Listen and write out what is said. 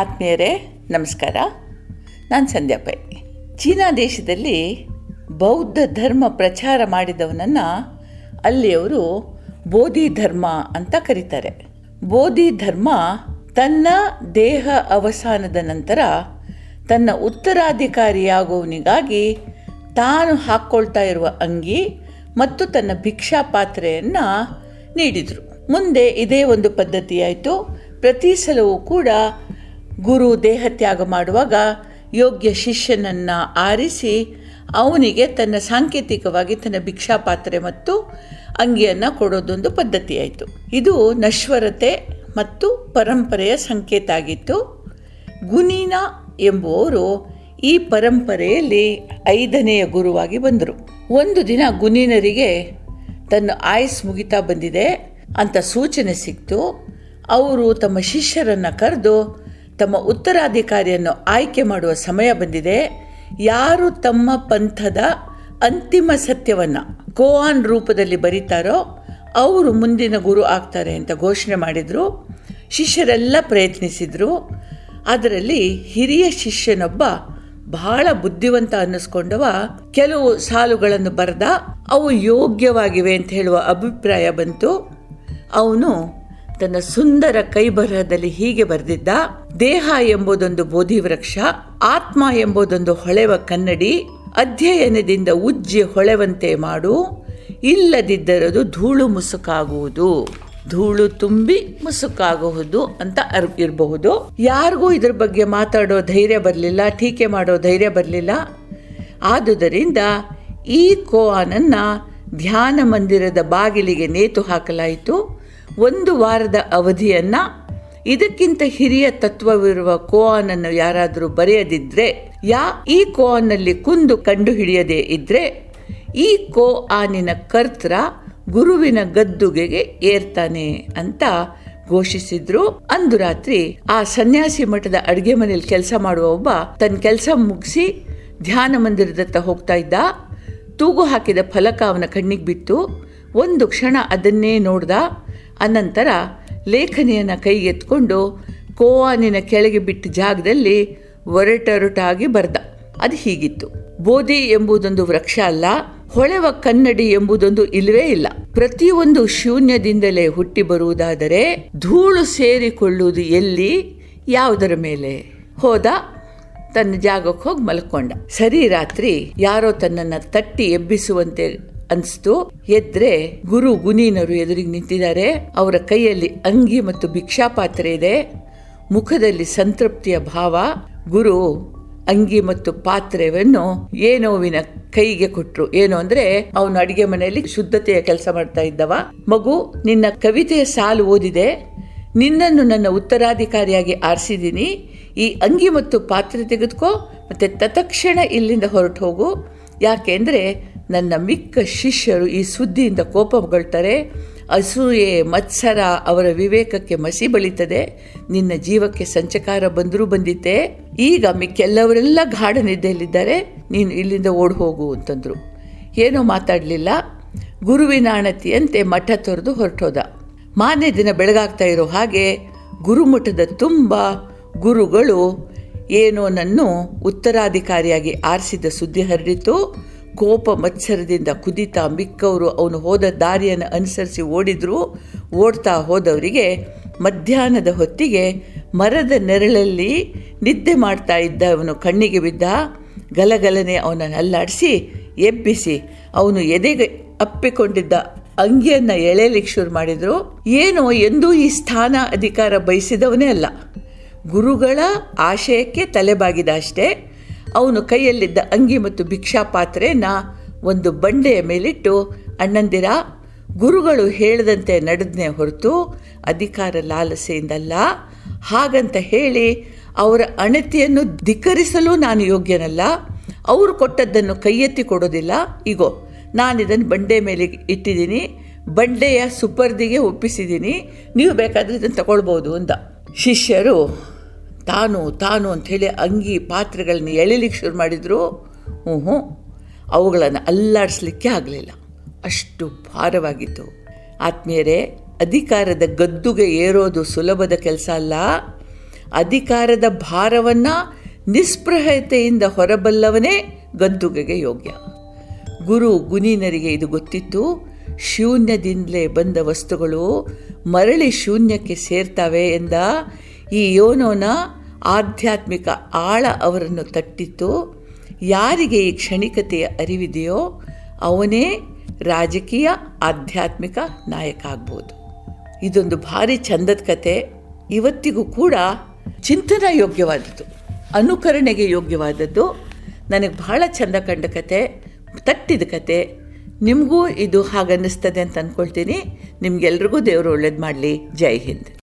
ಆತ್ಮೀಯರೇ, ನಮಸ್ಕಾರ. ನಾನು ಸಂಧ್ಯಾ ಪೈ. ಚೀನಾ ದೇಶದಲ್ಲಿ ಬೌದ್ಧ ಧರ್ಮ ಪ್ರಚಾರ ಮಾಡಿದವನನ್ನು ಅಲ್ಲಿಯವರು ಬೋಧಿ ಧರ್ಮ ಅಂತ ಕರೀತಾರೆ. ಬೋಧಿ ಧರ್ಮ ತನ್ನ ದೇಹ ಅವಸಾನದ ನಂತರ ತನ್ನ ಉತ್ತರಾಧಿಕಾರಿಯಾಗುವವನಿಗಾಗಿ ತಾನು ಹಾಕ್ಕೊಳ್ತಾ ಇರುವ ಅಂಗಿ ಮತ್ತು ತನ್ನ ಭಿಕ್ಷಾ ಪಾತ್ರೆಯನ್ನು ನೀಡಿದರು. ಮುಂದೆ ಇದೇ ಒಂದು ಪದ್ಧತಿಯಾಯಿತು. ಪ್ರತಿ ಸಲವೂ ಕೂಡ ಗುರು ದೇಹತ್ಯಾಗ ಮಾಡುವಾಗ ಯೋಗ್ಯ ಶಿಷ್ಯನನ್ನು ಆರಿಸಿ ಅವನಿಗೆ ತನ್ನ ಸಾಂಕೇತಿಕವಾಗಿ ತನ್ನ ಭಿಕ್ಷಾಪಾತ್ರೆ ಮತ್ತು ಅಂಗಿಯನ್ನು ಕೊಡೋದೊಂದು ಪದ್ಧತಿಯಾಯಿತು ಇದು ನಶ್ವರತೆ ಮತ್ತು ಪರಂಪರೆಯ ಸಂಕೇತ ಆಗಿತ್ತು. ಗುನೀನ ಎಂಬುವವರು ಈ ಪರಂಪರೆಯಲ್ಲಿ ಐದನೆಯ ಗುರುವಾಗಿ ಬಂದರು. ಒಂದು ದಿನ ಗುನೀನರಿಗೆ, ತನ್ನ ಆಯಸ್ ಮುಗಿತಾ ಬಂದಿದೆ ಅಂತ ಸೂಚನೆ ಸಿಕ್ತು. ಅವರು ತಮ್ಮ ಶಿಷ್ಯರನ್ನು ಕರೆದು ತಮ್ಮ ಉತ್ತರಾಧಿಕಾರಿಯನ್ನು ಆಯ್ಕೆ ಮಾಡುವ ಸಮಯ ಬಂದಿದೆ. ಯಾರು ತಮ್ಮ ಪಂಥದ ಅಂತಿಮ ಸತ್ಯವನ್ನು ಕೋಆನ್ ರೂಪದಲ್ಲಿ ಬರೀತಾರೋ ಅವರು ಮುಂದಿನ ಗುರು ಆಗ್ತಾರೆ ಅಂತ ಘೋಷಣೆ ಮಾಡಿದರು. ಶಿಷ್ಯರೆಲ್ಲ ಪ್ರಯತ್ನಿಸಿದರು. ಅದರಲ್ಲಿ ಹಿರಿಯ ಶಿಷ್ಯನೊಬ್ಬ ಬಹಳ ಬುದ್ಧಿವಂತ ಅನ್ನಿಸ್ಕೊಂಡವ, ಕೆಲವು ಸಾಲುಗಳನ್ನು ಬರೆದ ಅವು ಯೋಗ್ಯವಾಗಿವೆ ಅಂತ ಹೇಳುವ ಅಭಿಪ್ರಾಯ ಬಂತು. ಅವನು ತನ್ನ ಸುಂದರ ಕೈಬರಹದಲ್ಲಿ ಹೀಗೆ ಬರೆದಿದ್ದ, ದೇಹ ಎಂಬುದೊಂದು ಬೋಧಿ ವೃಕ್ಷ ಆತ್ಮ ಎಂಬುದೊಂದು ಹೊಳೆವ ಕನ್ನಡಿ, ಅಧ್ಯಯನದಿಂದ ಉಜ್ಜಿ ಹೊಳೆವಂತೆ ಮಾಡು ಇಲ್ಲದಿದ್ದರದು ಧೂಳು ಮುಸುಕಾಗುವುದು. ಧೂಳು ತುಂಬಿ ಮುಸುಕಾಗಬಹುದು ಅಂತ ಇರಬಹುದು. ಯಾರಿಗೂ ಇದ್ರ ಬಗ್ಗೆ ಮಾತಾಡೋ ಧೈರ್ಯ ಬರಲಿಲ್ಲ, ಟೀಕೆ ಮಾಡೋ ಧೈರ್ಯ ಬರಲಿಲ್ಲ. ಆದುದರಿಂದ ಈ ಕೋಆನನ್ನು ಧ್ಯಾನ ಮಂದಿರದ ಬಾಗಿಲಿಗೆ ನೇತು ಹಾಕಲಾಯಿತು. ಒಂದು ವಾರದ ಅವಧಿಯನ್ನು ಇದಕ್ಕಿಂತ ಹಿರಿಯ ತತ್ವವಿರುವ ಕೋಆನನ್ನು ಯಾರಾದರೂ ಬರೆಯದಿದ್ರೆ, ಯಾ ಈ ಕೋಆನಲ್ಲಿ ಕುಂದು ಕಂಡು ಹಿಡಿಯದೇ ಇದ್ರೆ, ಈ ಕೋ ಆನಿನ ಕರ್ತ್ರ ಗುರುವಿನ ಗದ್ದುಗೆಗೆ ಏರ್ತಾನೆ ಅಂತ ಘೋಷಿಸಿದ್ರು. ಅಂದು ರಾತ್ರಿ ಆ ಸನ್ಯಾಸಿ ಮಠದ ಅಡುಗೆ ಮನೆಯಲ್ಲಿ ಕೆಲಸ ಮಾಡುವ ಒಬ್ಬ ತನ್ನ ಕೆಲಸ ಮುಗಿಸಿ ಧ್ಯಾನ ಮಂದಿರದತ್ತ ಹೋಗ್ತಾ ಇದ್ದ. ತೂಗು ಹಾಕಿದ ಫಲಕ ಅವನ ಕಣ್ಣಿಗೆ ಬಿತ್ತು. ಒಂದು ಕ್ಷಣ ಅದನ್ನೇ ನೋಡ್ದ. ಅನಂತರ ಲೇಖನಿಯನ್ನು ಕೈಗೆತ್ಕೊಂಡು ಕೋವಾನಿನ ಕೆಳಗೆ ಬಿಟ್ಟ ಜಾಗದಲ್ಲಿ ಒರಟೊರಟಾಗಿ ಬರೆದ. ಅದು ಹೀಗಿತ್ತು. ಬೋಧಿ ಎಂಬುದೊಂದು ವೃಕ್ಷ ಅಲ್ಲ, ಹೊಳೆವ ಕನ್ನಡಿ ಎಂಬುದೊಂದು ಇಲ್ಲವೇ ಇಲ್ಲ. ಪ್ರತಿಯೊಂದು ಶೂನ್ಯದಿಂದಲೇ ಹುಟ್ಟಿ ಬರುವುದಾದರೆ ಧೂಳು ಸೇರಿಕೊಳ್ಳುವುದು ಎಲ್ಲಿ? ಯಾವುದರ ಮೇಲೆ? ಹೋದ, ತನ್ನ ಜಾಗಕ್ಕೆ ಹೋಗಿ ಮಲ್ಕೊಂಡ. ಸರಿ ರಾತ್ರಿ ಯಾರೋ ತನ್ನನ್ನು ತಟ್ಟಿ ಎಬ್ಬಿಸುವಂತೆ ಅನ್ಸ್ತು. ಎದ್ರೆ ಗುರು ಗುನೀನರು ಎದುರಿಗೆ ನಿಂತಿದ್ದಾರೆ. ಅವರ ಕೈಯಲ್ಲಿ ಅಂಗಿ ಮತ್ತು ಭಿಕ್ಷಾ ಪಾತ್ರೆ ಇದೆ. ಮುಖದಲ್ಲಿ ಸಂತೃಪ್ತಿಯ ಭಾವ. ಗುರು ಅಂಗಿ ಮತ್ತು ಪಾತ್ರೆಯನ್ನು ಏನೋವಿನ ಕೈಗೆ ಕೊಟ್ರು. ಏನು ಅಂದ್ರೆ, ಅವನು ಅಡಿಗೆ ಮನೆಯಲ್ಲಿ ಶುದ್ಧತೆಯ ಕೆಲಸ ಮಾಡ್ತಾ ಇದ್ದವ. ಮಗು, ನಿನ್ನ ಕವಿತೆಯ ಸಾಲು ಓದಿದೆ. ನಿನ್ನನ್ನು ನನ್ನ ಉತ್ತರಾಧಿಕಾರಿಯಾಗಿ ಆರಿಸಿದ್ದೀನಿ. ಈ ಅಂಗಿ ಮತ್ತು ಪಾತ್ರೆ ತೆಗೆದುಕೋ, ಮತ್ತೆ ತತ್ಕ್ಷಣ ಇಲ್ಲಿಂದ ಹೊರಟು ಹೋಗು. ಯಾಕೆಂದ್ರೆ ನನ್ನ ಮಿಕ್ಕ ಶಿಷ್ಯರು ಈ ಸುದ್ದಿಯಿಂದ ಕೋಪಗೊಳ್ತಾರೆ. ಅಸೂಯೆ, ಮತ್ಸರ ಅವರ ವಿವೇಕಕ್ಕೆ ಮಸಿ ಬಳಿತದೆ. ನಿನ್ನ ಜೀವಕ್ಕೆ ಸಂಚಕಾರ ಬಂದರೂ ಬಂದಿತೆ ಈಗ ಮಿಕ್ಕೆಲ್ಲವರೆಲ್ಲ ಗಾಢ ನಿದ್ದೆಯಲ್ಲಿದ್ದಾರೆ ನೀನು ಇಲ್ಲಿಂದ ಓಡ್ ಹೋಗು ಅಂತಂದ್ರು. ಏನೂ ಮಾತಾಡಲಿಲ್ಲ. ಗುರುವಿನ ಅಣತಿಯಂತೆ ಮಠ ತೊರೆದು ಹೊರಟೋದ. ಮಾನ್ಯ ದಿನ ಬೆಳಗಾಗ್ತಾ ಇರೋ ಹಾಗೆ ಗುರುಮಠದ ತುಂಬ ಗುರುಗಳು ಏನೋ ನನ್ನ ಉತ್ತರಾಧಿಕಾರಿಯಾಗಿ ಆರಿಸಿದ ಸುದ್ದಿ ಹರಡಿತು. ಕೋಪ ಮತ್ಸರದಿಂದ ಕುದಿತಾ ಮಿಕ್ಕವರು ಅವನು ಹೋದ ದಾರಿಯನ್ನು ಅನುಸರಿಸಿ ಓಡಿದ್ರು, ಓಡ್ತಾ ಹೋದವರಿಗೆ ಮಧ್ಯಾಹ್ನದ ಹೊತ್ತಿಗೆ ಮರದ ನೆರಳಲ್ಲಿ ನಿದ್ದೆ ಮಾಡ್ತಾ ಇದ್ದ ಅವನು ಕಣ್ಣಿಗೆ ಬಿದ್ದ, ಗಲಗಲನೆ ಅವನನ್ನು ಅಲ್ಲಾಡಿಸಿ, ಎಬ್ಬಿಸಿ, ಅವನು ಎದೆಗೆ ಅಪ್ಪಿಕೊಂಡಿದ್ದ ಅಂಗಿಯನ್ನು ಎಳೆಯಲಿಕ್ಕೆ ಶುರು ಮಾಡಿದರು. ಏನೋ ಎಂದೂ ಈ ಸ್ಥಾನ ಅಧಿಕಾರ ಬಯಸಿದವನೇ ಅಲ್ಲ. ಗುರುಗಳ ಆಶಯಕ್ಕೆ ತಲೆಬಾಗಿದ ಅಷ್ಟೇ. ಅವನು ಕೈಯಲ್ಲಿದ್ದ ಅಂಗಿ ಮತ್ತು ಭಿಕ್ಷಾ ಪಾತ್ರೆನ ಒಂದು ಬಂಡೆಯ ಮೇಲಿಟ್ಟು, ಅಣ್ಣಂದಿರ, ಗುರುಗಳು ಹೇಳದಂತೆ ನಡೆದನೆ ಹೊರತು ಅಧಿಕಾರ ಲಾಲಸೆಯಿಂದಲ್ಲ. ಹಾಗಂತ ಹೇಳಿ ಅವರ ಅಣತಿಯನ್ನು ಧಿಕ್ಕರಿಸಲು ನಾನು ಯೋಗ್ಯನಲ್ಲ. ಅವರು ಕೊಟ್ಟದ್ದನ್ನು ಕೈಯೆತ್ತಿ ಕೊಡೋದಿಲ್ಲ. ಈಗೋ ನಾನಿದನ್ನು ಬಂಡೆ ಮೇಲೆ ಇಟ್ಟಿದ್ದೀನಿ. ಬಂಡೆಯ ಸುಪರ್ದಿಗೆ ಒಪ್ಪಿಸಿದ್ದೀನಿ. ನೀವು ಬೇಕಾದರೆ ಇದನ್ನು ತಗೊಳ್ಬೋದು ಅಂದ. ಶಿಷ್ಯರು ತಾನು ತಾನು ಅಂಥೇಳಿ ಅಂಗಿ ಪಾತ್ರೆಗಳನ್ನ ಎಳಿಲಿಕ್ಕೆ ಶುರು ಮಾಡಿದರು. ಹ್ಞೂ ಹ್ಞೂ ಅವುಗಳನ್ನು ಅಲ್ಲಾಡಿಸ್ಲಿಕ್ಕೆ ಆಗಲಿಲ್ಲ. ಅಷ್ಟು ಭಾರವಾಗಿತ್ತು. ಆತ್ಮೀಯರೇ, ಅಧಿಕಾರದ ಗದ್ದುಗೆ ಏರೋದು ಸುಲಭದ ಕೆಲಸ ಅಲ್ಲ. ಅಧಿಕಾರದ ಭಾರವನ್ನು ನಿಸ್ಪೃಹತೆಯಿಂದ ಹೊರಬಲ್ಲವನೇ ಗದ್ದುಗೆಗೆ ಯೋಗ್ಯ. ಗುರು ಗುನೀನರಿಗೆ ಇದು ಗೊತ್ತಿತ್ತು. ಶೂನ್ಯದಿಂದಲೇ ಬಂದ ವಸ್ತುಗಳು ಮರಳಿ ಶೂನ್ಯಕ್ಕೆ ಸೇರ್ತವೆ ಎಂದ. ಈ ಯೋನೋನ ಆಧ್ಯಾತ್ಮಿಕ ಆಳ ಅವರನ್ನು ತಟ್ಟಿತ್ತು ಯಾರಿಗೆ ಈ ಕ್ಷಣಿಕತೆಯ ಅರಿವಿದೆಯೋ ಅವನೇ ರಾಜಕೀಯ ಆಧ್ಯಾತ್ಮಿಕ ನಾಯಕ ಆಗ್ಬೋದು. ಇದೊಂದು ಭಾರಿ ಚಂದದ ಕತೆ. ಇವತ್ತಿಗೂ ಕೂಡ ಚಿಂತನ ಯೋಗ್ಯವಾದದ್ದು, ಅನುಕರಣೆಗೆ ಯೋಗ್ಯವಾದದ್ದು. ನನಗೆ ಬಹಳ ಚಂದ ಕಂಡ ಕತೆ, ತಟ್ಟಿದ ಕತೆ. ನಿಮಗೂ ಇದು ಹಾಗನ್ನಿಸ್ತದೆ ಅಂತ ಅಂದ್ಕೊಳ್ತೀನಿ ನಿಮಗೆಲ್ರಿಗೂ ದೇವರು ಒಳ್ಳೇದು ಮಾಡಲಿ. ಜೈ ಹಿಂದ್.